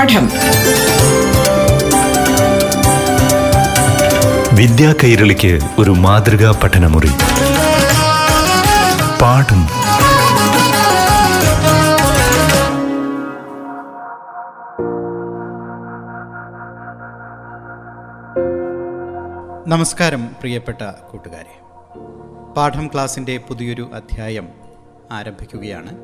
പാഠം. വിദ്യാ കൈരളിക്ക് ഒരു മാതൃകാ പഠനമുറി. പാഠം. നമസ്കാരം പ്രിയപ്പെട്ട കൂട്ടുകാരെ. പാഠം ക്ലാസ്സിന്റെ പുതിയൊരു അധ്യായം ആരംഭിക്കുകയാണ്.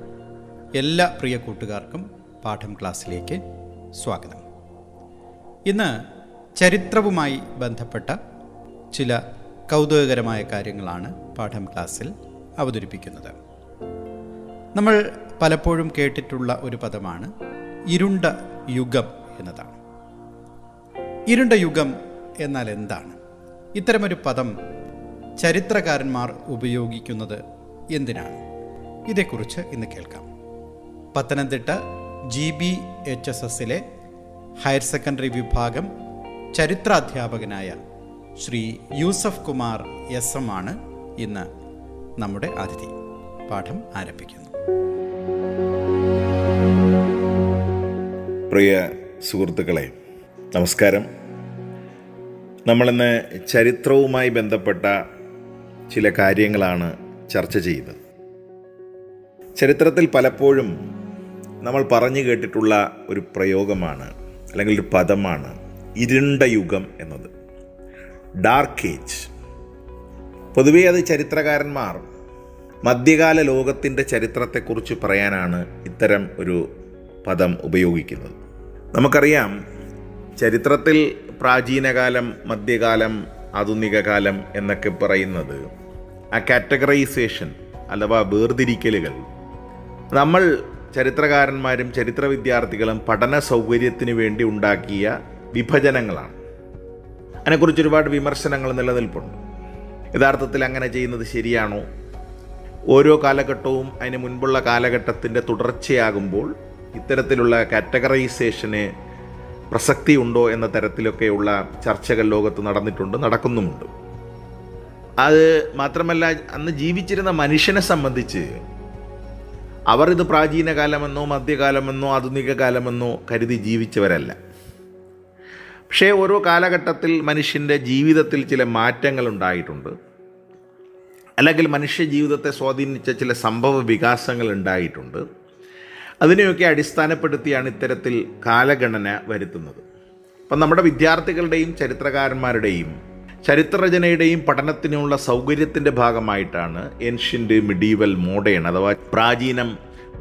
എല്ലാ പ്രിയ കൂട്ടുകാർക്കും പാഠം ക്ലാസ്സിലേക്ക് സ്വാഗതം. ഇന്ന് ചരിത്രവുമായി ബന്ധപ്പെട്ട ചില കൗതുകകരമായ കാര്യങ്ങളാണ് പാഠം ക്ലാസ്സിൽ അവതരിപ്പിക്കുന്നത്. നമ്മൾ പലപ്പോഴും കേട്ടിട്ടുള്ള ഒരു പദമാണ് ഇരുണ്ട യുഗം എന്നതാണ്. ഇരുണ്ട യുഗം എന്നാൽ എന്താണ്? ഇത്തരമൊരു പദം ചരിത്രകാരന്മാർ ഉപയോഗിക്കുന്നത് എന്തിനാണ്? ഇതേക്കുറിച്ച് ഇന്ന് കേൾക്കാം. Pathanamthitta G B H S എസിലെ ഹയർ സെക്കൻഡറി വിഭാഗം ചരിത്രാധ്യാപകനായ ശ്രീ യൂസഫ് കുമാർ എസ് എം ആണ് ഇന്ന് നമ്മുടെ അതിഥി. പാഠം ആരംഭിക്കുന്നു. പ്രിയ സുഹൃത്തുക്കളെ നമസ്കാരം. നമ്മളിന്ന് ചരിത്രവുമായി ബന്ധപ്പെട്ട ചില കാര്യങ്ങളാണ് ചർച്ച ചെയ്യുന്നത്. ചരിത്രത്തിൽ പലപ്പോഴും നമ്മൾ പറഞ്ഞു കേട്ടിട്ടുള്ള ഒരു പ്രയോഗമാണ് അല്ലെങ്കിൽ ഒരു പദമാണ് ഇരുണ്ട യുഗം എന്നത്. ഡാർക്ക് ഏജ് പൊതുവേ അത് ചരിത്രകാരന്മാർ മധ്യകാല ലോകത്തിന്റെ ചരിത്രത്തെക്കുറിച്ച് പറയാനാണ് ഇത്തരം ഒരു പദം ഉപയോഗിക്കുന്നത്. നമുക്കറിയാം ചരിത്രത്തിൽ പ്രാചീനകാലം മധ്യകാലം ആധുനിക കാലം എന്നൊക്കെ പറയുന്നത് ആ കാറ്റഗറൈസേഷൻ അഥവാ വേർതിരിക്കലുകൾ നമ്മൾ ചരിത്രകാരന്മാരും ചരിത്ര വിദ്യാർത്ഥികളും പഠന സൗകര്യത്തിന് വേണ്ടി ഉണ്ടാക്കിയ വിഭജനങ്ങളാണ്. അതിനെക്കുറിച്ച് ഒരുപാട് വിമർശനങ്ങൾ നിലനിൽപ്പുണ്ട്. യഥാർത്ഥത്തിൽ അങ്ങനെ ചെയ്യുന്നത് ശരിയാണോ? ഓരോ കാലഘട്ടവും അതിന് മുൻപുള്ള കാലഘട്ടത്തിന്റെ തുടർച്ചയാകുമ്പോൾ ഇത്തരത്തിലുള്ള കാറ്റഗറൈസേഷന് പ്രസക്തി ഉണ്ടോ എന്ന തരത്തിലൊക്കെയുള്ള ചർച്ചകൾ ലോകത്ത് നടന്നിട്ടുണ്ട് നടക്കുന്നുമുണ്ട്. അത് മാത്രമല്ല അന്ന് ജീവിച്ചിരുന്ന മനുഷ്യനെ സംബന്ധിച്ച് അവർ ഇത് പ്രാചീന കാലമെന്നോ മധ്യകാലമെന്നോ ആധുനിക കാലമെന്നോ കരുതി ജീവിച്ചവരല്ല. പക്ഷേ ഓരോ കാലഘട്ടത്തിൽ മനുഷ്യന്റെ ജീവിതത്തിൽ ചില മാറ്റങ്ങൾ ഉണ്ടായിട്ടുണ്ട് അല്ലെങ്കിൽ മനുഷ്യ ജീവിതത്തെ സ്വാധീനിച്ച ചില സംഭവ വികാസങ്ങൾ ഉണ്ടായിട്ടുണ്ട്. അതിനെയൊക്കെ അടിസ്ഥാനപ്പെടുത്തിയാണ് ഇത്തരത്തിൽ കാലഗണന വരുത്തുന്നത്. അപ്പം നമ്മുടെ വിദ്യാർത്ഥികളുടെയും ചരിത്രകാരന്മാരുടെയും ചരിത്രരചനയുടെയും പഠനത്തിനുമുള്ള സൗകര്യത്തിന്റെ ഭാഗമായിട്ടാണ് ഏൻഷ്യന്റ് മിഡീവൽ മോഡേൺ അഥവാ പ്രാചീനം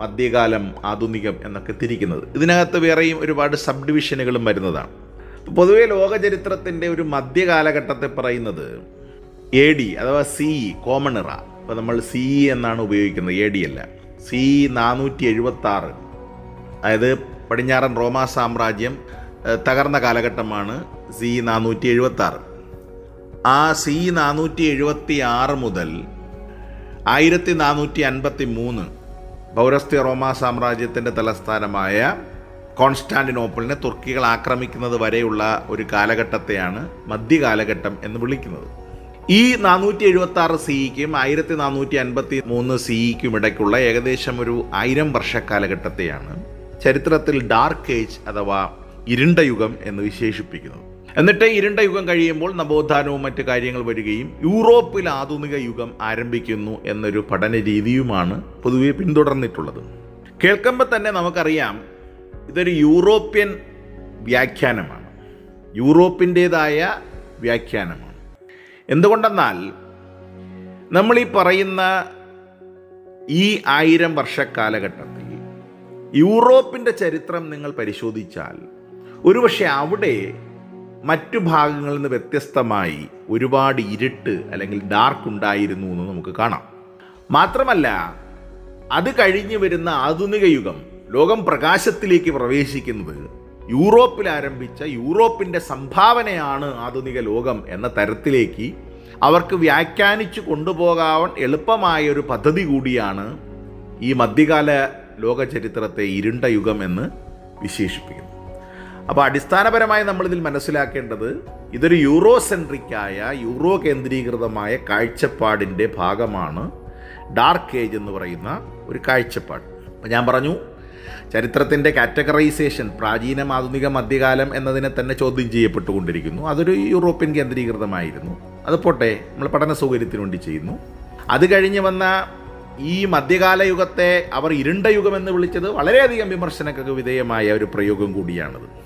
മധ്യകാലം ആധുനികം എന്നൊക്കെ തിരിക്കുന്നത്. ഇതിനകത്ത് വേറെയും ഒരുപാട് സബ് ഡിവിഷനുകളും വരുന്നതാണ്. പൊതുവെ ലോകചരിത്രത്തിന്റെ ഒരു മധ്യകാലഘട്ടത്തെ പറയുന്നത് എ ഡി അഥവാ സി കോമൺ ഇറ ഇപ്പോൾ നമ്മൾ സി ഇ എന്നാണ് ഉപയോഗിക്കുന്നത് എ ഡി അല്ല. സി ഇ നാനൂറ്റി എഴുപത്തി ആറ് അതായത് പടിഞ്ഞാറൻ റോമാ സാമ്രാജ്യം തകർന്ന കാലഘട്ടമാണ് സി നാനൂറ്റി എഴുപത്തി ആറ് ആ സി നാനൂറ്റി എഴുപത്തി ആറ് മുതൽ ആയിരത്തി നാനൂറ്റി അൻപത്തി മൂന്ന് പൗരസ്ത്യ റോമാ സാമ്രാജ്യത്തിന്റെ തലസ്ഥാനമായ കോൺസ്റ്റാന്റിനോപ്പിളിനെ തുർക്കികൾ ആക്രമിക്കുന്നത് വരെയുള്ള ഒരു കാലഘട്ടത്തെയാണ് മധ്യകാലഘട്ടം എന്ന് വിളിക്കുന്നത്. ഈ നാനൂറ്റി എഴുപത്തി ആറ് സിഇക്കും ആയിരത്തി നാനൂറ്റി അൻപത്തി മൂന്ന് സിഇക്കും ഇടയ്ക്കുള്ള ഏകദേശം ഒരു ആയിരം വർഷ കാലഘട്ടത്തെയാണ് ചരിത്രത്തിൽ ഡാർക്ക് ഏജ് അഥവാ ഇരുണ്ട യുഗം എന്ന് വിശേഷിപ്പിക്കുന്നത്. എന്നിട്ട് ഇരുണ്ട യുഗം കഴിയുമ്പോൾ നവോത്ഥാനവും മറ്റ് കാര്യങ്ങൾ വരികയും യൂറോപ്പിൽ ആധുനിക യുഗം ആരംഭിക്കുന്നു എന്നൊരു പഠന രീതിയുമാണ് പൊതുവെ പിന്തുടർന്നിട്ടുള്ളത്. കേൾക്കുമ്പോൾ തന്നെ നമുക്കറിയാം ഇതൊരു യൂറോപ്യൻ വ്യാഖ്യാനമാണ്. യൂറോപ്പിന്റേതായ വ്യാഖ്യാനമാണ്. എന്തുകൊണ്ടെന്നാൽ നമ്മൾ ഈ പറയുന്ന ഈ ആയിരം വർഷ കാലഘട്ടത്തിൽ യൂറോപ്പിന്റെ ചരിത്രം നിങ്ങൾ പരിശോധിച്ചാൽ ഒരുപക്ഷെ അവിടെ മറ്റു ഭാഗങ്ങളിൽ നിന്ന് വ്യത്യസ്തമായി ഒരുപാട് ഇരുട്ട് അല്ലെങ്കിൽ ഡാർക്ക് ഉണ്ടായിരുന്നു എന്ന് നമുക്ക് കാണാം. മാത്രമല്ല അത് കഴിഞ്ഞു വരുന്ന ആധുനിക യുഗം ലോകം പ്രകാശത്തിലേക്ക് പ്രവേശിക്കുന്നത് യൂറോപ്പിൽ ആരംഭിച്ച യൂറോപ്പിന്റെ സംഭാവനയാണ് ആധുനിക ലോകം എന്ന തരത്തിലേക്ക് അവർക്ക് വ്യാഖ്യാനിച്ചു കൊണ്ടുപോകാൻ എളുപ്പമായ ഒരു പദ്ധതി കൂടിയാണ് ഈ മധ്യകാല ലോകചരിത്രത്തെ ഇരുണ്ട യുഗം എന്ന് വിശേഷിപ്പിക്കുന്നത് അപ്പോൾ അടിസ്ഥാനപരമായി നമ്മളിതിൽ മനസ്സിലാക്കേണ്ടത് ഇതൊരു യൂറോ സെൻട്രിക്കായ യൂറോ കേന്ദ്രീകൃതമായ കാഴ്ചപ്പാടിന്റെ ഭാഗമാണ് ഡാർക്ക് ഏജ് എന്ന് പറയുന്ന ഒരു കാഴ്ചപ്പാട്. അപ്പം ഞാൻ പറഞ്ഞു ചരിത്രത്തിന്റെ കാറ്റഗറൈസേഷൻ പ്രാചീനം ആധുനിക മധ്യകാലം എന്നതിനെ തന്നെ ചോദ്യം ചെയ്യപ്പെട്ടുകൊണ്ടിരിക്കുന്നു. അതൊരു യൂറോപ്യൻ കേന്ദ്രീകൃതമായിരുന്നു. അത് പോട്ടെ നമ്മൾ പഠന സൗകര്യത്തിന് വേണ്ടി ചെയ്യുന്നു. അത് കഴിഞ്ഞ് വന്ന ഈ മധ്യകാല യുഗത്തെ അവർ ഇരുണ്ട യുഗം എന്ന് വിളിച്ചത് വളരെയധികം വിമർശനങ്ങൾക്ക് വിധേയമായ ഒരു പ്രയോഗം കൂടിയാണത്.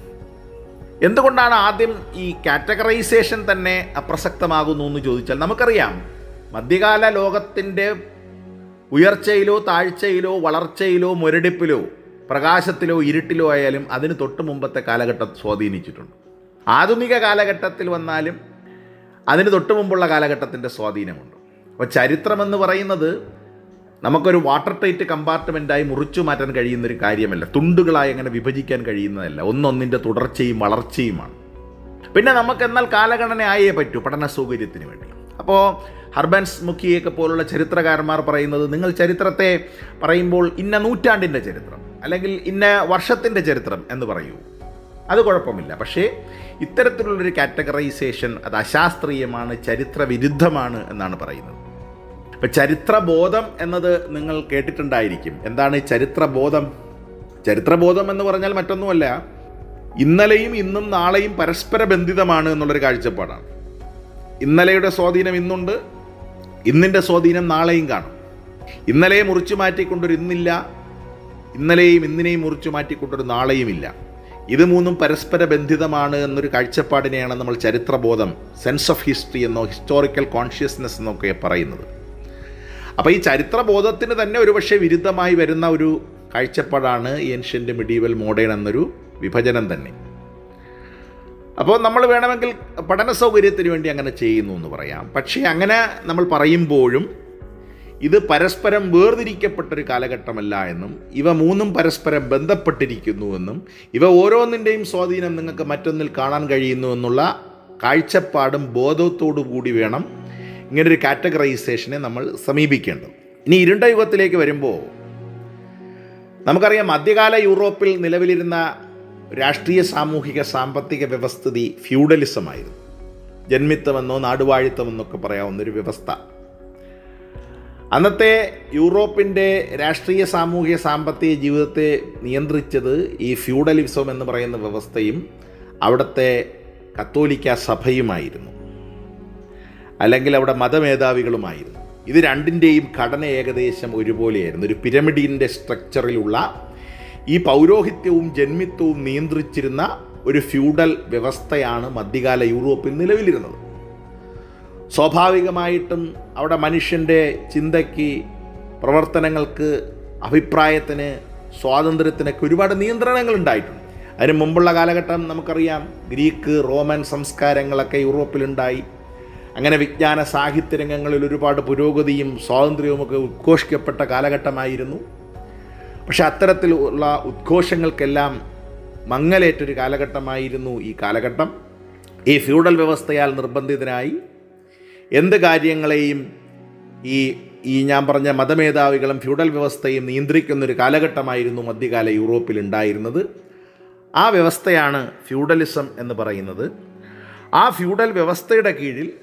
എന്തുകൊണ്ടാണ് ആദ്യം ഈ കാറ്റഗറൈസേഷൻ തന്നെ അപ്രസക്തമാകുന്നു എന്ന് ചോദിച്ചാൽ നമുക്കറിയാം. മധ്യകാല ലോകത്തിന്റെ ഉയർച്ചയിലോ താഴ്ചയിലോ വളർച്ചയിലോ മുരടിപ്പിലോ പ്രകാശത്തിലോ ഇരുട്ടിലോ ആയാലും അതിന് തൊട്ട് മുമ്പത്തെ കാലഘട്ടം സ്വാധീനിച്ചിട്ടുണ്ട്. ആധുനിക കാലഘട്ടത്തിൽ വന്നാലും അതിന് തൊട്ട് മുമ്പുള്ള കാലഘട്ടത്തിന്റെ സ്വാധീനമുണ്ട്. അപ്പോൾ ചരിത്രമെന്ന് പറയുന്നത് നമുക്കൊരു വാട്ടർ ടൈറ്റ് കമ്പാർട്ട്മെന്റായി മുറിച്ചു മാറ്റാൻ കഴിയുന്ന ഒരു കാര്യമല്ല. തുണ്ടുകളായി അങ്ങനെ വിഭജിക്കാൻ കഴിയുന്നതല്ല. ഒന്നൊന്നിന്റെ തുടർച്ചയും വളർച്ചയുമാണ്. പിന്നെ നമുക്ക് എന്നാൽ കാലഗണന ആയേ പറ്റൂ പഠന സൗകര്യത്തിന് വേണ്ടി. അപ്പോൾ ഹർബൻസ് മുഖിയൊക്കെ പോലുള്ള ചരിത്രകാരന്മാർ പറയുന്നത് നിങ്ങൾ ചരിത്രത്തെ പറയുമ്പോൾ ഇന്ന നൂറ്റാണ്ടിന്റെ ചരിത്രം അല്ലെങ്കിൽ ഇന്ന വർഷത്തിന്റെ ചരിത്രം എന്ന് പറയൂ. അത് കുഴപ്പമില്ല. പക്ഷേ ഇത്തരത്തിലുള്ളൊരു കാറ്റഗറൈസേഷൻ അത് അശാസ്ത്രീയമാണ് ചരിത്രവിരുദ്ധമാണ് എന്നാണ് പറയുന്നത്. ഇപ്പം ചരിത്രബോധം എന്നത് നിങ്ങൾ കേട്ടിട്ടുണ്ടായിരിക്കും. എന്താണ് ചരിത്രബോധം? ചരിത്രബോധം എന്ന് പറഞ്ഞാൽ മറ്റൊന്നുമല്ല ഇന്നലെയും ഇന്നും നാളെയും പരസ്പര ബന്ധിതമാണ് എന്നുള്ളൊരു കാഴ്ചപ്പാടാണ്. ഇന്നലെയുടെ സ്വാധീനം ഇന്നുണ്ട് ഇന്നിന്റെ സ്വാധീനം നാളെയും കാണും. ഇന്നലെ മുറിച്ചു മാറ്റിക്കൊണ്ടൊരു ഇന്നില്ല ഇന്നലെയും ഇന്നിനെയും മുറിച്ചു മാറ്റിക്കൊണ്ടൊരു നാളെയും ഇല്ല. ഇത് മൂന്നും പരസ്പര ബന്ധിതമാണ് എന്നൊരു കാഴ്ചപ്പാടിനെയാണ് നമ്മൾ ചരിത്രബോധം സെൻസ് ഓഫ് ഹിസ്റ്ററി എന്നോ ഹിസ്റ്റോറിക്കൽ കോൺഷ്യസ്നെസ് എന്നൊക്കെ പറയുന്നത്. അപ്പോൾ ഈ ചരിത്രബോധത്തിന് തന്നെ ഒരുപക്ഷെ വിരുദ്ധമായി വരുന്ന ഒരു കാഴ്ചപ്പാടാണ് ഏൻഷ്യന്റ് മിഡീവൽ മോഡേൺ എന്നൊരു വിഭജനം തന്നെ. അപ്പോൾ നമ്മൾ വേണമെങ്കിൽ പഠന സൗകര്യത്തിന് വേണ്ടി അങ്ങനെ ചെയ്യുന്നു എന്ന് പറയാം. പക്ഷേ അങ്ങനെ നമ്മൾ പറയുമ്പോഴും ഇത് പരസ്പരം വേർതിരിക്കപ്പെട്ടൊരു കാലഘട്ടമല്ല എന്നും ഇവ മൂന്നും പരസ്പരം ബന്ധപ്പെട്ടിരിക്കുന്നു എന്നും ഇവ ഓരോന്നിന്റെയും സ്വാധീനം നിങ്ങൾക്ക് മറ്റൊന്നിൽ കാണാൻ കഴിയുന്നു എന്നുള്ള കാഴ്ചപ്പാടും ബോധത്തോടു കൂടി വേണം ഇങ്ങനൊരു കാറ്റഗറൈസേഷനെ നമ്മൾ സമീപിക്കേണ്ടത് ഇനി ഇരുണ്ട യുഗത്തിലേക്ക് വരുമ്പോൾ നമുക്കറിയാം മധ്യകാല യൂറോപ്പിൽ നിലവിലിരുന്ന രാഷ്ട്രീയ സാമൂഹിക സാമ്പത്തിക വ്യവസ്ഥിതി ഫ്യൂഡലിസമായിരുന്നു. ജന്മിത്തമെന്നോ നാടുവാഴിത്തമെന്നൊക്കെ പറയാവുന്നൊരു വ്യവസ്ഥ. അന്നത്തെ യൂറോപ്പിന്റെ രാഷ്ട്രീയ സാമൂഹിക സാമ്പത്തിക ജീവിതത്തെ നിയന്ത്രിച്ചത് ഈ ഫ്യൂഡലിസം എന്ന് പറയുന്ന വ്യവസ്ഥയും അവിടുത്തെ കത്തോലിക്ക സഭയുമായിരുന്നു. അല്ലെങ്കിൽ അവിടെ മതമേധാവികളുമായിരുന്നു. ഇത് രണ്ടിന്റെയും ഘടന ഏകദേശം ഒരുപോലെയായിരുന്നു. ഒരു പിരമിഡിന്റെ സ്ട്രക്ചറിലുള്ള ഈ പൗരോഹിത്യവും ജന്മിത്വവും നിയന്ത്രിച്ചിരുന്ന ഒരു ഫ്യൂഡൽ വ്യവസ്ഥയാണ് മധ്യകാല യൂറോപ്പിൽ നിലവിലിരുന്നത്. സ്വാഭാവികമായിട്ടും അവിടെ മനുഷ്യന്റെ ചിന്തയ്ക്ക് പ്രവർത്തനങ്ങൾക്ക് അഭിപ്രായത്തിന് സ്വാതന്ത്ര്യത്തിനൊക്കെ ഒരുപാട് നിയന്ത്രണങ്ങൾ ഉണ്ടായിട്ടുണ്ട്. അതിന് മുമ്പുള്ള കാലഘട്ടം നമുക്കറിയാം. ഗ്രീക്ക് റോമൻ സംസ്കാരങ്ങളൊക്കെ യൂറോപ്പിലുണ്ടായി. അങ്ങനെ വിജ്ഞാന സാഹിത്യ രംഗങ്ങളിൽ ഒരുപാട് പുരോഗതിയും സ്വാതന്ത്ര്യവുമൊക്കെ ഉദ്ഘോഷിക്കപ്പെട്ട കാലഘട്ടമായിരുന്നു. പക്ഷെ അത്തരത്തിലുള്ള ഉദ്ഘോഷങ്ങൾക്കെല്ലാം മങ്ങലേറ്റൊരു കാലഘട്ടമായിരുന്നു ഈ കാലഘട്ടം. ഈ ഫ്യൂഡൽ വ്യവസ്ഥയാൽ നിർബന്ധിതനായി എന്ത് കാര്യങ്ങളെയും ഈ ഈ ഞാൻ പറഞ്ഞ മതമേധാവികളും ഫ്യൂഡൽ വ്യവസ്ഥയും നിയന്ത്രിക്കുന്നൊരു കാലഘട്ടമായിരുന്നു മധ്യകാല യൂറോപ്പിൽ ഉണ്ടായിരുന്നത് ആ വ്യവസ്ഥയാണ് ഫ്യൂഡലിസം എന്ന് പറയുന്നത്. ആ ഫ്യൂഡൽ വ്യവസ്ഥയുടെ കീഴിൽ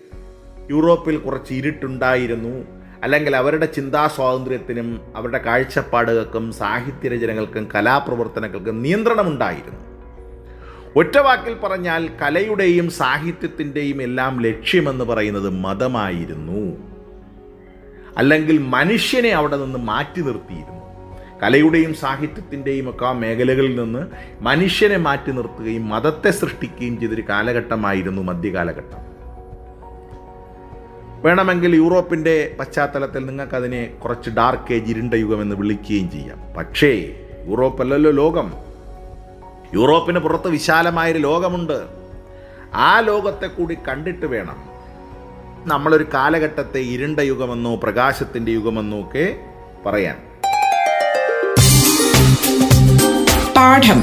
യൂറോപ്പിൽ കുറച്ച് ഇരുട്ടുണ്ടായിരുന്നു. അല്ലെങ്കിൽ അവരുടെ ചിന്താ സ്വാതന്ത്ര്യത്തിനും അവരുടെ കാഴ്ചപ്പാടുകൾക്കും സാഹിത്യരചനകൾക്കും കലാപ്രവർത്തനങ്ങൾക്കും നിയന്ത്രണമുണ്ടായിരുന്നു. ഒറ്റ വാക്കിൽ പറഞ്ഞാൽ കലയുടെയും സാഹിത്യത്തിന്റെയും എല്ലാം ലക്ഷ്യമെന്ന് പറയുന്നത് മതമായിരുന്നു. അല്ലെങ്കിൽ മനുഷ്യനെ അവിടെ നിന്ന് മാറ്റി നിർത്തിയിരുന്നു. കലയുടെയും സാഹിത്യത്തിന്റെയും ഒക്കെ ആ മേഖലകളിൽ നിന്ന് മനുഷ്യനെ മാറ്റി നിർത്തുകയും മതത്തെ സൃഷ്ടിക്കുകയും ചെയ്തൊരു കാലഘട്ടമായിരുന്നു മധ്യകാലഘട്ടം. വേണമെങ്കിൽ യൂറോപ്പിന്റെ പശ്ചാത്തലത്തിൽ നിങ്ങൾക്കതിനെ കുറച്ച് ഡാർക്ക് ഏജ് ഇരുണ്ട യുഗം എന്ന് വിളിക്കുകയും ചെയ്യാം. പക്ഷേ യൂറോപ്പല്ലല്ലോ ലോകം. യൂറോപ്പിന് പുറത്ത് വിശാലമായൊരു ലോകമുണ്ട്. ആ ലോകത്തെ കൂടി കണ്ടിട്ട് വേണം നമ്മളൊരു കാലഘട്ടത്തെ ഇരുണ്ട യുഗമെന്നോ പ്രകാശത്തിന്റെ യുഗമെന്നോ ഒക്കെ പറയാൻ. പാഠം.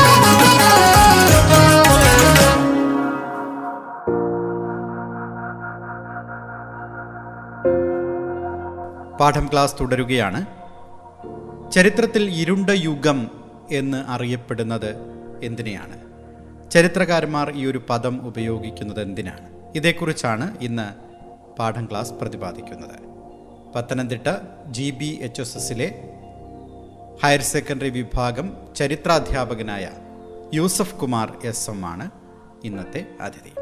പാഠം ക്ലാസ് തുടരുകയാണ്. ചരിത്രത്തിൽ ഇരുണ്ട യുഗം എന്ന് അറിയപ്പെടുന്നത് എന്തിനെയാണ്? ചരിത്രകാരന്മാർ ഈ ഒരു പദം ഉപയോഗിക്കുന്നത് എന്തിനാണ്? ഇതേക്കുറിച്ചാണ് ഇന്ന് പാഠം ക്ലാസ് പ്രതിപാദിക്കുന്നത്. Pathanamthitta G B H S എസിലെ ഹയർ സെക്കൻഡറി വിഭാഗം ചരിത്രാധ്യാപകനായ യൂസഫ് കുമാർ എസ് എം ആണ് ഇന്നത്തെ അതിഥി.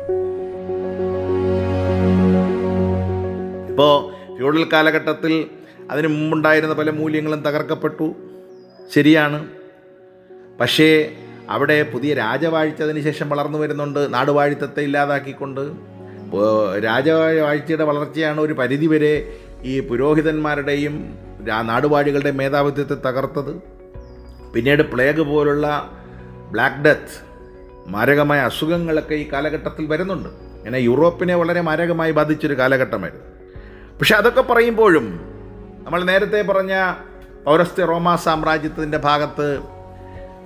ഇപ്പോൾ ഫ്യൂഡൽ കാലഘട്ടത്തിൽ അതിന് മുമ്പുണ്ടായിരുന്ന പല മൂല്യങ്ങളും തകർക്കപ്പെട്ടു. ശരിയാണ്. പക്ഷേ അവിടെ പുതിയ രാജവാഴ്ച അതിന് ശേഷം വളർന്നു വരുന്നുണ്ട്. നാടുവാഴിത്തത്തെ ഇല്ലാതാക്കിക്കൊണ്ട്. രാജവാഴ്ചയുടെ വളർച്ചയാണ് ഒരു പരിധിവരെ ഈ പുരോഹിതന്മാരുടെയും നാടുവാഴികളുടെ മേധാവിത്വത്തെ തകർത്തത്. പിന്നീട് പ്ലേഗ് പോലുള്ള ബ്ലാക്ക് ഡെത്ത് മാരകമായ അസുഖങ്ങളൊക്കെ ഈ കാലഘട്ടത്തിൽ വരുന്നുണ്ട്. അങ്ങനെ യൂറോപ്പിനെ വളരെ മാരകമായി ബാധിച്ചൊരു കാലഘട്ടമായിരുന്നു. പക്ഷെ അതൊക്കെ പറയുമ്പോഴും നമ്മൾ നേരത്തെ പറഞ്ഞ പൗരസ്ത്യ റോമാ സാമ്രാജ്യത്തിന്റെ ഭാഗത്ത്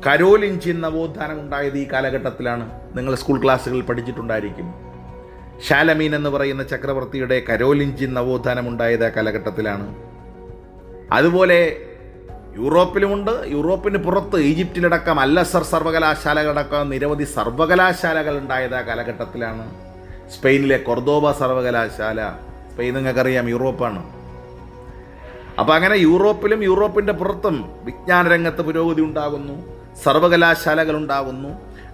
കരോലിഞ്ചിൻ നവോത്ഥാനം ഉണ്ടായത് ഈ കാലഘട്ടത്തിലാണ്. നിങ്ങൾ സ്കൂൾ ക്ലാസ്സുകളിൽ പഠിച്ചിട്ടുണ്ടായിരിക്കും. ശാലമീൻ എന്ന് പറയുന്ന ചക്രവർത്തിയുടെ കരോലിഞ്ചിൻ നവോത്ഥാനം ഉണ്ടായത് ആ കാലഘട്ടത്തിലാണ്. അതുപോലെ യൂറോപ്പിലുമുണ്ട്. യൂറോപ്പിന് പുറത്ത് ഈജിപ്തിലടക്കം അല്ലസർ സർവകലാശാലകളടക്കം നിരവധി സർവകലാശാലകൾ ഉണ്ടായത് ആ കാലഘട്ടത്തിലാണ്. സ്പെയിനിലെ കൊർദോബ സർവകലാശാല സ്പെയിൻ നിങ്ങൾക്കറിയാം യൂറോപ്പാണ്. അപ്പോൾ അങ്ങനെ യൂറോപ്പിലും യൂറോപ്പിന്റെ പുറത്തും വിജ്ഞാന രംഗത്ത് പുരോഗതി ഉണ്ടാകുന്നു സർവകലാശാലകൾ ഉണ്ടാകുന്നു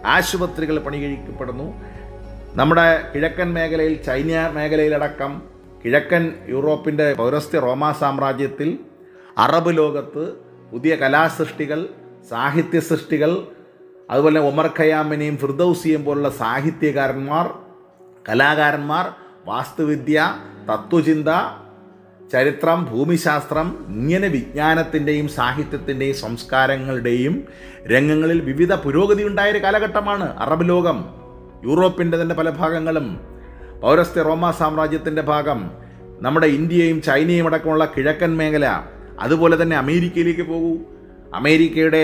ആശുപത്രികൾ പണികഴിക്കപ്പെടുന്നു. നമ്മുടെ കിഴക്കൻ മേഖലയിൽ ചൈന മേഖലയിലടക്കം കിഴക്കൻ യൂറോപ്പിന്റെ പൗരസ്ത്യ റോമാ സാമ്രാജ്യത്തിൽ അറബ് ലോകത്ത് പുതിയ കലാസൃഷ്ടികൾ സാഹിത്യ സൃഷ്ടികൾ അതുപോലെ ഉമർ ഖയാമിനെയും ഫിർദൌസിയും പോലുള്ള സാഹിത്യകാരന്മാർ കലാകാരന്മാർ വാസ്തുവിദ്യ തത്വചിന്ത ചരിത്രം ഭൂമിശാസ്ത്രം ഇങ്ങനെ വിജ്ഞാനത്തിന്റെയും സാഹിത്യത്തിന്റെയും സംസ്കാരങ്ങളുടെയും രംഗങ്ങളിൽ വിവിധ പുരോഗതി ഉണ്ടായ ഒരു കാലഘട്ടമാണ് അറബ് ലോകം. യൂറോപ്പിന്റെ തന്നെ പല ഭാഗങ്ങളും പൗരസ്ത്യ റോമ സാമ്രാജ്യത്തിന്റെ ഭാഗം നമ്മുടെ ഇന്ത്യയും ചൈനയും അടക്കമുള്ള കിഴക്കൻ മേഖല അതുപോലെ തന്നെ അമേരിക്കയിലേക്ക് പോകൂ. അമേരിക്കയുടെ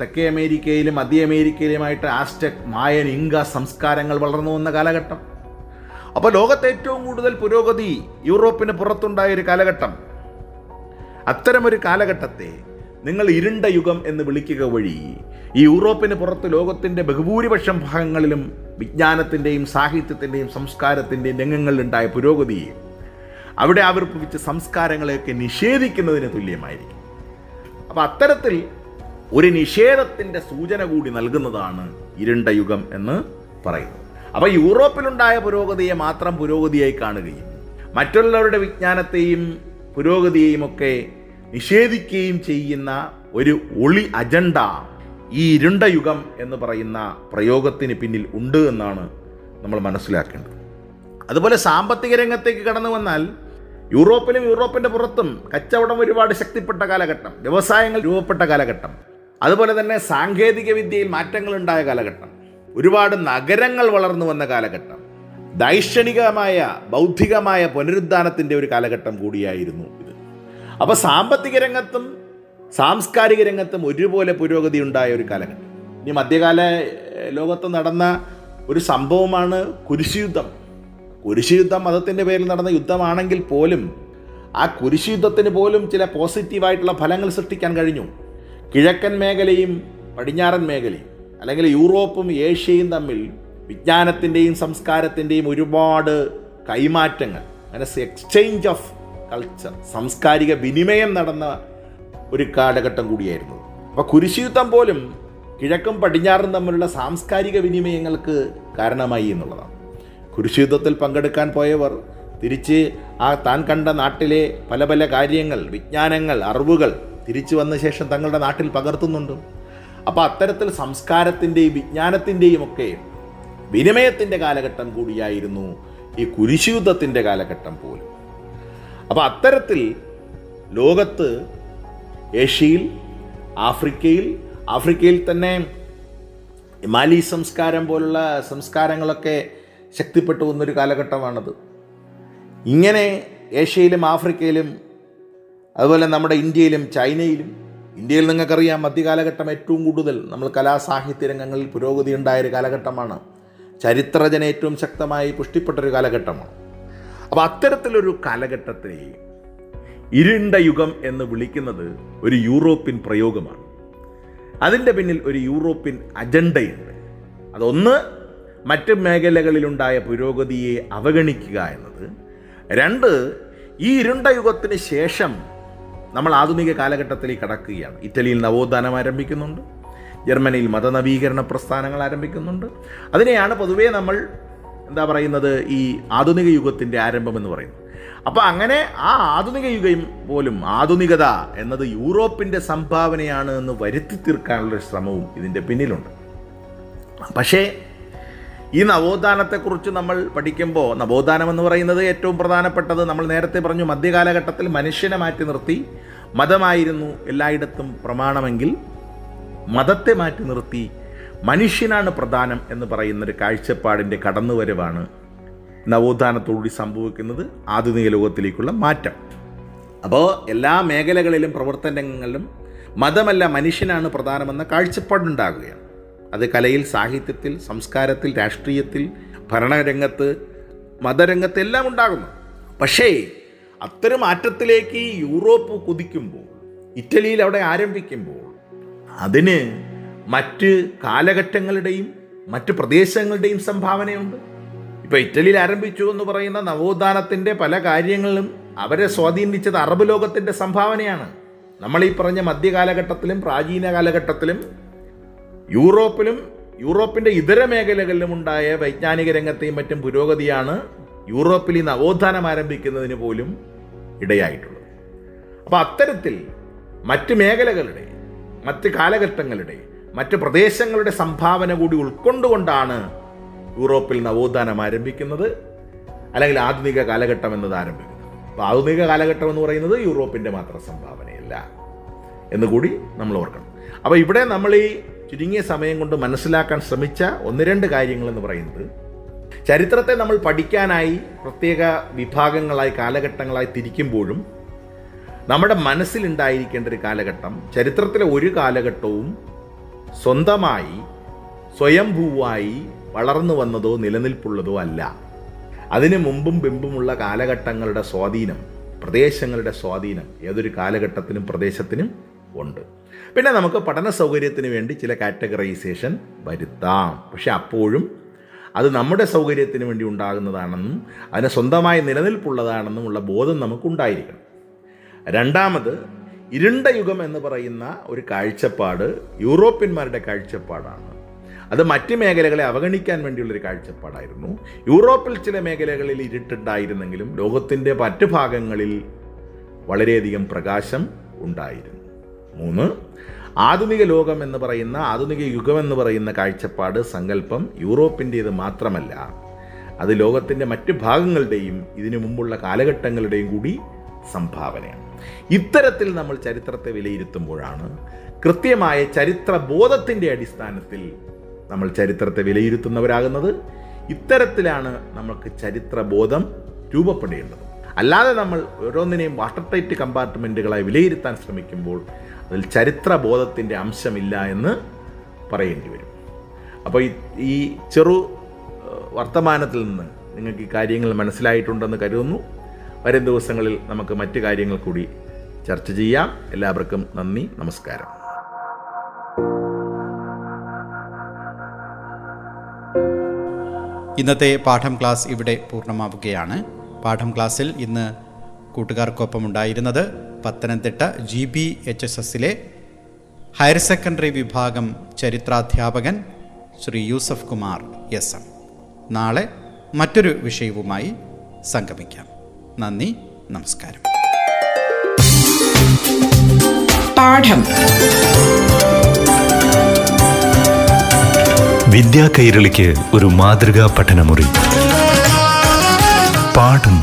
തെക്കേ അമേരിക്കയിലും മധ്യ അമേരിക്കയിലുമായിട്ട് ആസ്റ്റക് മായൻ ഇങ്ക സംസ്കാരങ്ങൾ വളർന്നു വന്ന കാലഘട്ടം. അപ്പോൾ ലോകത്തെ ഏറ്റവും കൂടുതൽ പുരോഗതി യൂറോപ്പിന് പുറത്തുണ്ടായ ഒരു കാലഘട്ടം. അത്തരമൊരു കാലഘട്ടത്തെ നിങ്ങൾ ഇരുണ്ട യുഗം എന്ന് വിളിക്കുക വഴി ഈ യൂറോപ്പിന് പുറത്ത് ലോകത്തിന്റെ ബഹുഭൂരിപക്ഷം ഭാഗങ്ങളിലും വിജ്ഞാനത്തിന്റെയും സാഹിത്യത്തിന്റെയും സംസ്കാരത്തിന്റെയും രംഗങ്ങളിലുണ്ടായ പുരോഗതി അവിടെ ആവിർഭവിച്ച സംസ്കാരങ്ങളെയൊക്കെ നിഷേധിക്കുന്നതിന് തുല്യമായിരിക്കും. അപ്പോൾ അത്തരത്തിൽ ഒരു നിഷേധത്തിന്റെ സൂചന കൂടി നൽകുന്നതാണ് ഇരുണ്ട യുഗം എന്ന് പറയുന്നത്. അപ്പോൾ യൂറോപ്പിലുണ്ടായ പുരോഗതിയെ മാത്രം പുരോഗതിയായി കാണുകയും മറ്റുള്ളവരുടെ വിജ്ഞാനത്തെയും പുരോഗതിയെയും ഒക്കെ നിഷേധിക്കുകയും ചെയ്യുന്ന ഒരു ഒളി അജണ്ട ഈ ഇരുണ്ട യുഗം എന്ന് പറയുന്ന പ്രയോഗത്തിന് പിന്നിൽ ഉണ്ട് എന്നാണ് നമ്മൾ മനസ്സിലാക്കേണ്ടത്. അതുപോലെ സാമ്പത്തിക രംഗത്തേക്ക് കടന്നു വന്നാൽ യൂറോപ്പിലും യൂറോപ്പിന്റെ പുറത്തും കച്ചവടം ഒരുപാട് ശക്തിപ്പെട്ട കാലഘട്ടം വ്യവസായങ്ങൾ രൂപപ്പെട്ട കാലഘട്ടം അതുപോലെ തന്നെ സാങ്കേതിക വിദ്യയിൽ മാറ്റങ്ങൾ ഉണ്ടായ കാലഘട്ടം. ഒരുപാട് നഗരങ്ങൾ വളർന്നു വന്ന കാലഘട്ടം. ദൈക്ഷണികമായ ബൗദ്ധികമായ പുനരുദ്ധാനത്തിന്റെ ഒരു കാലഘട്ടം കൂടിയായിരുന്നു ഇത്. അപ്പോൾ സാമ്പത്തിക രംഗത്തും സാംസ്കാരിക രംഗത്തും ഒരുപോലെ പുരോഗതി ഉണ്ടായ ഒരു കാലഘട്ടം. ഇനി മധ്യകാല ലോകത്ത് നടന്ന ഒരു സംഭവമാണ് കുരിശുയുദ്ധം. കുരിശുയുദ്ധം മതത്തിന്റെ പേരിൽ നടന്ന യുദ്ധമാണെങ്കിൽ പോലും ആ കുരിശുയുദ്ധത്തിന് പോലും ചില പോസിറ്റീവായിട്ടുള്ള ഫലങ്ങൾ സൃഷ്ടിക്കാൻ കഴിഞ്ഞു. കിഴക്കൻ മേഖലയും പടിഞ്ഞാറൻ മേഖലയും. അല്ലെങ്കിൽ യൂറോപ്പും ഏഷ്യയും തമ്മിൽ വിജ്ഞാനത്തിന്റെയും സംസ്കാരത്തിന്റെയും ഒരുപാട് കൈമാറ്റങ്ങൾ. അങ്ങനെ എക്സ്ചേഞ്ച് ഓഫ് കൾച്ചർ സാംസ്കാരിക വിനിമയം നടന്ന ഒരു കാലഘട്ടം കൂടിയായിരുന്നു. അപ്പോൾ കുരിശുയുദ്ധം പോലും കിഴക്കും പടിഞ്ഞാറും തമ്മിലുള്ള സാംസ്കാരിക വിനിമയങ്ങൾക്ക് കാരണമായി എന്നുള്ളതാണ്. കുരിശുയുദ്ധത്തിൽ പങ്കെടുക്കാൻ പോയവർ തിരിച്ച് ആ താൻ കണ്ട നാട്ടിലെ പല പല കാര്യങ്ങൾ വിജ്ഞാനങ്ങൾ അറിവുകൾ തിരിച്ചു വന്ന ശേഷം തങ്ങളുടെ നാട്ടിൽ പകർത്തുന്നുണ്ട്. അപ്പോൾ അത്തരത്തിൽ സംസ്കാരത്തിന്റെയും വിജ്ഞാനത്തിന്റെയും ഒക്കെ വിനിമയത്തിന്റെ കാലഘട്ടം കൂടിയായിരുന്നു ഈ കുരിശുയുദ്ധത്തിന്റെ കാലഘട്ടം പോലും. അപ്പോൾ അത്തരത്തിൽ ലോകത്ത് ഏഷ്യയിൽ ആഫ്രിക്കയിൽ ആഫ്രിക്കയിൽ തന്നെ മാലി സംസ്കാരം പോലുള്ള സംസ്കാരങ്ങളൊക്കെ ശക്തിപ്പെട്ടു വന്നൊരു കാലഘട്ടമാണത്. ഇങ്ങനെ ഏഷ്യയിലും ആഫ്രിക്കയിലും അതുപോലെ നമ്മുടെ ഇന്ത്യയിലും ചൈനയിലും ഇന്ത്യയിൽ നിങ്ങൾക്കറിയാം മധ്യകാലഘട്ടം ഏറ്റവും കൂടുതൽ നമ്മൾ കലാസാഹിത്യ രംഗങ്ങളിൽ പുരോഗതി ഉണ്ടായൊരു കാലഘട്ടമാണ്. ചരിത്രരചന ഏറ്റവും ശക്തമായി പുഷ്ടിപ്പെട്ട ഒരു കാലഘട്ടമാണ്. അപ്പോൾ അത്തരത്തിലൊരു കാലഘട്ടത്തെ ഇരുണ്ട യുഗം എന്ന് വിളിക്കുന്നത് ഒരു യൂറോപ്യൻ പ്രയോഗമാണ്. അതിന്റെ പിന്നിൽ ഒരു യൂറോപ്യൻ അജണ്ടയുണ്ട്. അതൊന്ന് മറ്റ് മേഖലകളിലുണ്ടായ പുരോഗതിയെ അവഗണിക്കുക എന്നത്. രണ്ട് ഈ ഇരുണ്ട യുഗത്തിന് ശേഷം നമ്മൾ ആധുനിക കാലഘട്ടത്തിലേക്ക് കടക്കുകയാണ്. ഇറ്റലിയിൽ നവോത്ഥാനം ആരംഭിക്കുന്നുണ്ട്. ജർമ്മനിയിൽ മതനവീകരണ പ്രസ്ഥാനങ്ങൾ ആരംഭിക്കുന്നുണ്ട്. അതിനെയാണ് പൊതുവേ നമ്മൾ എന്താ പറയുന്നത് ഈ ആധുനിക യുഗത്തിന്റെ ആരംഭം എന്ന് പറയുന്നത്. അപ്പോൾ അങ്ങനെ ആ ആധുനിക യുഗം പോലും ആധുനികത എന്നത് യൂറോപ്പിന്റെ സംഭാവനയാണ് എന്ന് വരുത്തി തീർക്കാനുള്ള ശ്രമവും ഇതിന്റെ പിന്നിലുണ്ട്. പക്ഷേ ഈ നവോത്ഥാനത്തെക്കുറിച്ച് നമ്മൾ പഠിക്കുമ്പോൾ നവോത്ഥാനം എന്ന് പറയുന്നത് ഏറ്റവും പ്രധാനപ്പെട്ടത് നമ്മൾ നേരത്തെ പറഞ്ഞു മധ്യകാലഘട്ടത്തിൽ മനുഷ്യനെ മാറ്റി നിർത്തി മതമായിരുന്നു എല്ലായിടത്തും പ്രമാണമെങ്കിൽ മതത്തെ മാറ്റി നിർത്തി മനുഷ്യനാണ് പ്രധാനം എന്ന് പറയുന്നൊരു കാഴ്ചപ്പാടിന്റെ കടന്നുവരവാണ് നവോത്ഥാനത്തോടുകൂടി സംഭവിക്കുന്നത് ആധുനിക ലോകത്തിലേക്കുള്ള മാറ്റം. അപ്പോൾ എല്ലാ മേഖലകളിലും പ്രവർത്തനങ്ങളിലും മതമല്ല മനുഷ്യനാണ് പ്രധാനമെന്ന കാഴ്ചപ്പാടുണ്ടാകുകയാണ്. അത് കലയിൽ സാഹിത്യത്തിൽ സംസ്കാരത്തിൽ രാഷ്ട്രീയത്തിൽ ഭരണരംഗത്ത് മതരംഗത്ത് എല്ലാം ഉണ്ടാകുന്നു. പക്ഷേ അത്തരം മാറ്റത്തിലേക്ക് യൂറോപ്പ് കുതിക്കുമ്പോൾ ഇറ്റലിയിൽ അവിടെ ആരംഭിക്കുമ്പോൾ അതിന് മറ്റ് കാലഘട്ടങ്ങളുടെയും മറ്റ് പ്രദേശങ്ങളുടെയും സംഭാവനയുണ്ട്. ഇപ്പോൾ ഇറ്റലിയിൽ ആരംഭിച്ചു എന്ന് പറയുന്ന നവോത്ഥാനത്തിന്റെ പല കാര്യങ്ങളിലും അവരെ സ്വാധീനിച്ചത് അറബ് ലോകത്തിന്റെ സംഭാവനയാണ്. നമ്മൾ ഈ പറഞ്ഞ മധ്യകാലഘട്ടത്തിലും പ്രാചീന കാലഘട്ടത്തിലും യൂറോപ്പിലും യൂറോപ്പിന്റെ ഇതര മേഖലകളിലും ഉണ്ടായ വൈജ്ഞാനിക രംഗത്തെയും മറ്റും പുരോഗതിയാണ് യൂറോപ്പിൽ ഈ നവോത്ഥാനം ആരംഭിക്കുന്നതിന് പോലും ഇടയായിട്ടുള്ളത്. അപ്പോൾ അത്തരത്തിൽ മറ്റ് മേഖലകളുടെ മറ്റ് കാലഘട്ടങ്ങളുടെ മറ്റ് പ്രദേശങ്ങളുടെ സംഭാവന കൂടി ഉൾക്കൊണ്ടുകൊണ്ടാണ് യൂറോപ്പിൽ നവോത്ഥാനം ആരംഭിക്കുന്നത് അല്ലെങ്കിൽ ആധുനിക കാലഘട്ടം എന്നത് ആരംഭിക്കുന്നത്. അപ്പോൾ ആധുനിക കാലഘട്ടം എന്ന് പറയുന്നത് യൂറോപ്പിന്റെ മാത്രം സംഭാവനയല്ല എന്നുകൂടി നമ്മൾ ഓർക്കണം. അപ്പോൾ ഇവിടെ നമ്മൾ ഈ ചുരുങ്ങിയ സമയം കൊണ്ട് മനസ്സിലാക്കാൻ ശ്രമിച്ച ഒന്ന് രണ്ട് കാര്യങ്ങൾ എന്ന് പറയുന്നത് ചരിത്രത്തെ നമ്മൾ പഠിക്കാനായി പ്രത്യേക വിഭാഗങ്ങളായി കാലഘട്ടങ്ങളായി തിരിക്കുമ്പോഴും നമ്മുടെ മനസ്സിലുണ്ടായിരിക്കേണ്ട ഒരു കാലഘട്ടം ചരിത്രത്തിലെ ഒരു കാലഘട്ടവും സ്വന്തമായി സ്വയംഭൂവായി വളർന്നു വന്നതോ നിലനിൽപ്പുള്ളതോ അല്ല. അതിനു മുമ്പും ബിമ്പുമുള്ള കാലഘട്ടങ്ങളുടെ സ്വാധീനം പ്രദേശങ്ങളുടെ സ്വാധീനം ഏതൊരു കാലഘട്ടത്തിനും പ്രദേശത്തിനും ഉണ്ട്. പിന്നെ നമുക്ക് പഠന സൗകര്യത്തിന് വേണ്ടി ചില കാറ്റഗറൈസേഷൻ വരുത്താം. പക്ഷെ അപ്പോഴും അത് നമ്മുടെ സൗകര്യത്തിന് വേണ്ടി ഉണ്ടാകുന്നതാണെന്നും അതിന് സ്വന്തമായി നിലനിൽപ്പുള്ളതാണെന്നും ഉള്ള ബോധം നമുക്കുണ്ടായിരിക്കണം. രണ്ടാമത് ഇരുണ്ട യുഗം എന്ന് പറയുന്ന ഒരു കാഴ്ചപ്പാട് യൂറോപ്യന്മാരുടെ കാഴ്ചപ്പാടാണ്. അത് മറ്റ് മേഖലകളെ അവഗണിക്കാൻ വേണ്ടിയുള്ളൊരു കാഴ്ചപ്പാടായിരുന്നു. യൂറോപ്പിൽ ചില മേഖലകളിൽ ഇരുട്ടുണ്ടായിരുന്നെങ്കിലും ലോകത്തിന്റെ മറ്റ് ഭാഗങ്ങളിൽ വളരെയധികം പ്രകാശം ഉണ്ടായിരുന്നു. മൂന്ന് ആധുനിക ലോകം എന്ന് പറയുന്ന ആധുനിക യുഗം എന്ന് പറയുന്ന കാഴ്ചപ്പാട് സങ്കല്പം യൂറോപ്പിന്റേത് മാത്രമല്ല. അത് ലോകത്തിന്റെ മറ്റ് ഭാഗങ്ങളുടെയും ഇതിനു മുമ്പുള്ള കാലഘട്ടങ്ങളുടെയും കൂടി സംഭാവനയാണ്. ഇത്തരത്തിൽ നമ്മൾ ചരിത്രത്തെ വിലയിരുത്തുമ്പോഴാണ് കൃത്യമായ ചരിത്ര ബോധത്തിന്റെ അടിസ്ഥാനത്തിൽ നമ്മൾ ചരിത്രത്തെ വിലയിരുത്തുന്നവരാകുന്നത്. ഇത്തരത്തിലാണ് നമുക്ക് ചരിത്രബോധം രൂപപ്പെടേണ്ടത്. അല്ലാതെ നമ്മൾ ഓരോന്നിനെയും വാട്ടർ ടൈറ്റ് കമ്പാർട്ട്മെന്റുകളായി വിലയിരുത്താൻ ശ്രമിക്കുമ്പോൾ അതിൽ ചരിത്രബോധത്തിന്റെ അംശമില്ല എന്ന് പറയേണ്ടി വരും. അപ്പോൾ ഈ ചെറു വർത്തമാനത്തിൽ നിന്ന് നിങ്ങൾക്ക് ഈ കാര്യങ്ങൾ മനസ്സിലായിട്ടുണ്ടെന്ന് കരുതുന്നു. വരും ദിവസങ്ങളിൽ നമുക്ക് മറ്റു കാര്യങ്ങൾ കൂടി ചർച്ച ചെയ്യാം. എല്ലാവർക്കും നന്ദി നമസ്കാരം. ഇന്നത്തെ പാഠം ക്ലാസ് ഇവിടെ പൂർണമാവുകയാണ്. പാഠം ക്ലാസ്സിൽ ഇന്ന് കൂട്ടുകാർക്കൊപ്പം ഉണ്ടായിരുന്നത് Pathanamthitta G B H S എസിലെ ഹയർ സെക്കൻഡറി വിഭാഗം ചരിത്രാധ്യാപകൻ ശ്രീ യൂസഫ് കുമാർ എസ് എം. നാളെ മറ്റൊരു വിഷയവുമായി സംഗമിക്കാം. നന്ദി നമസ്കാരം. പാഠം. വിദ്യാ കൈരളിക്ക് ഒരു മാതൃകാ പഠനമുറി. പാഠം.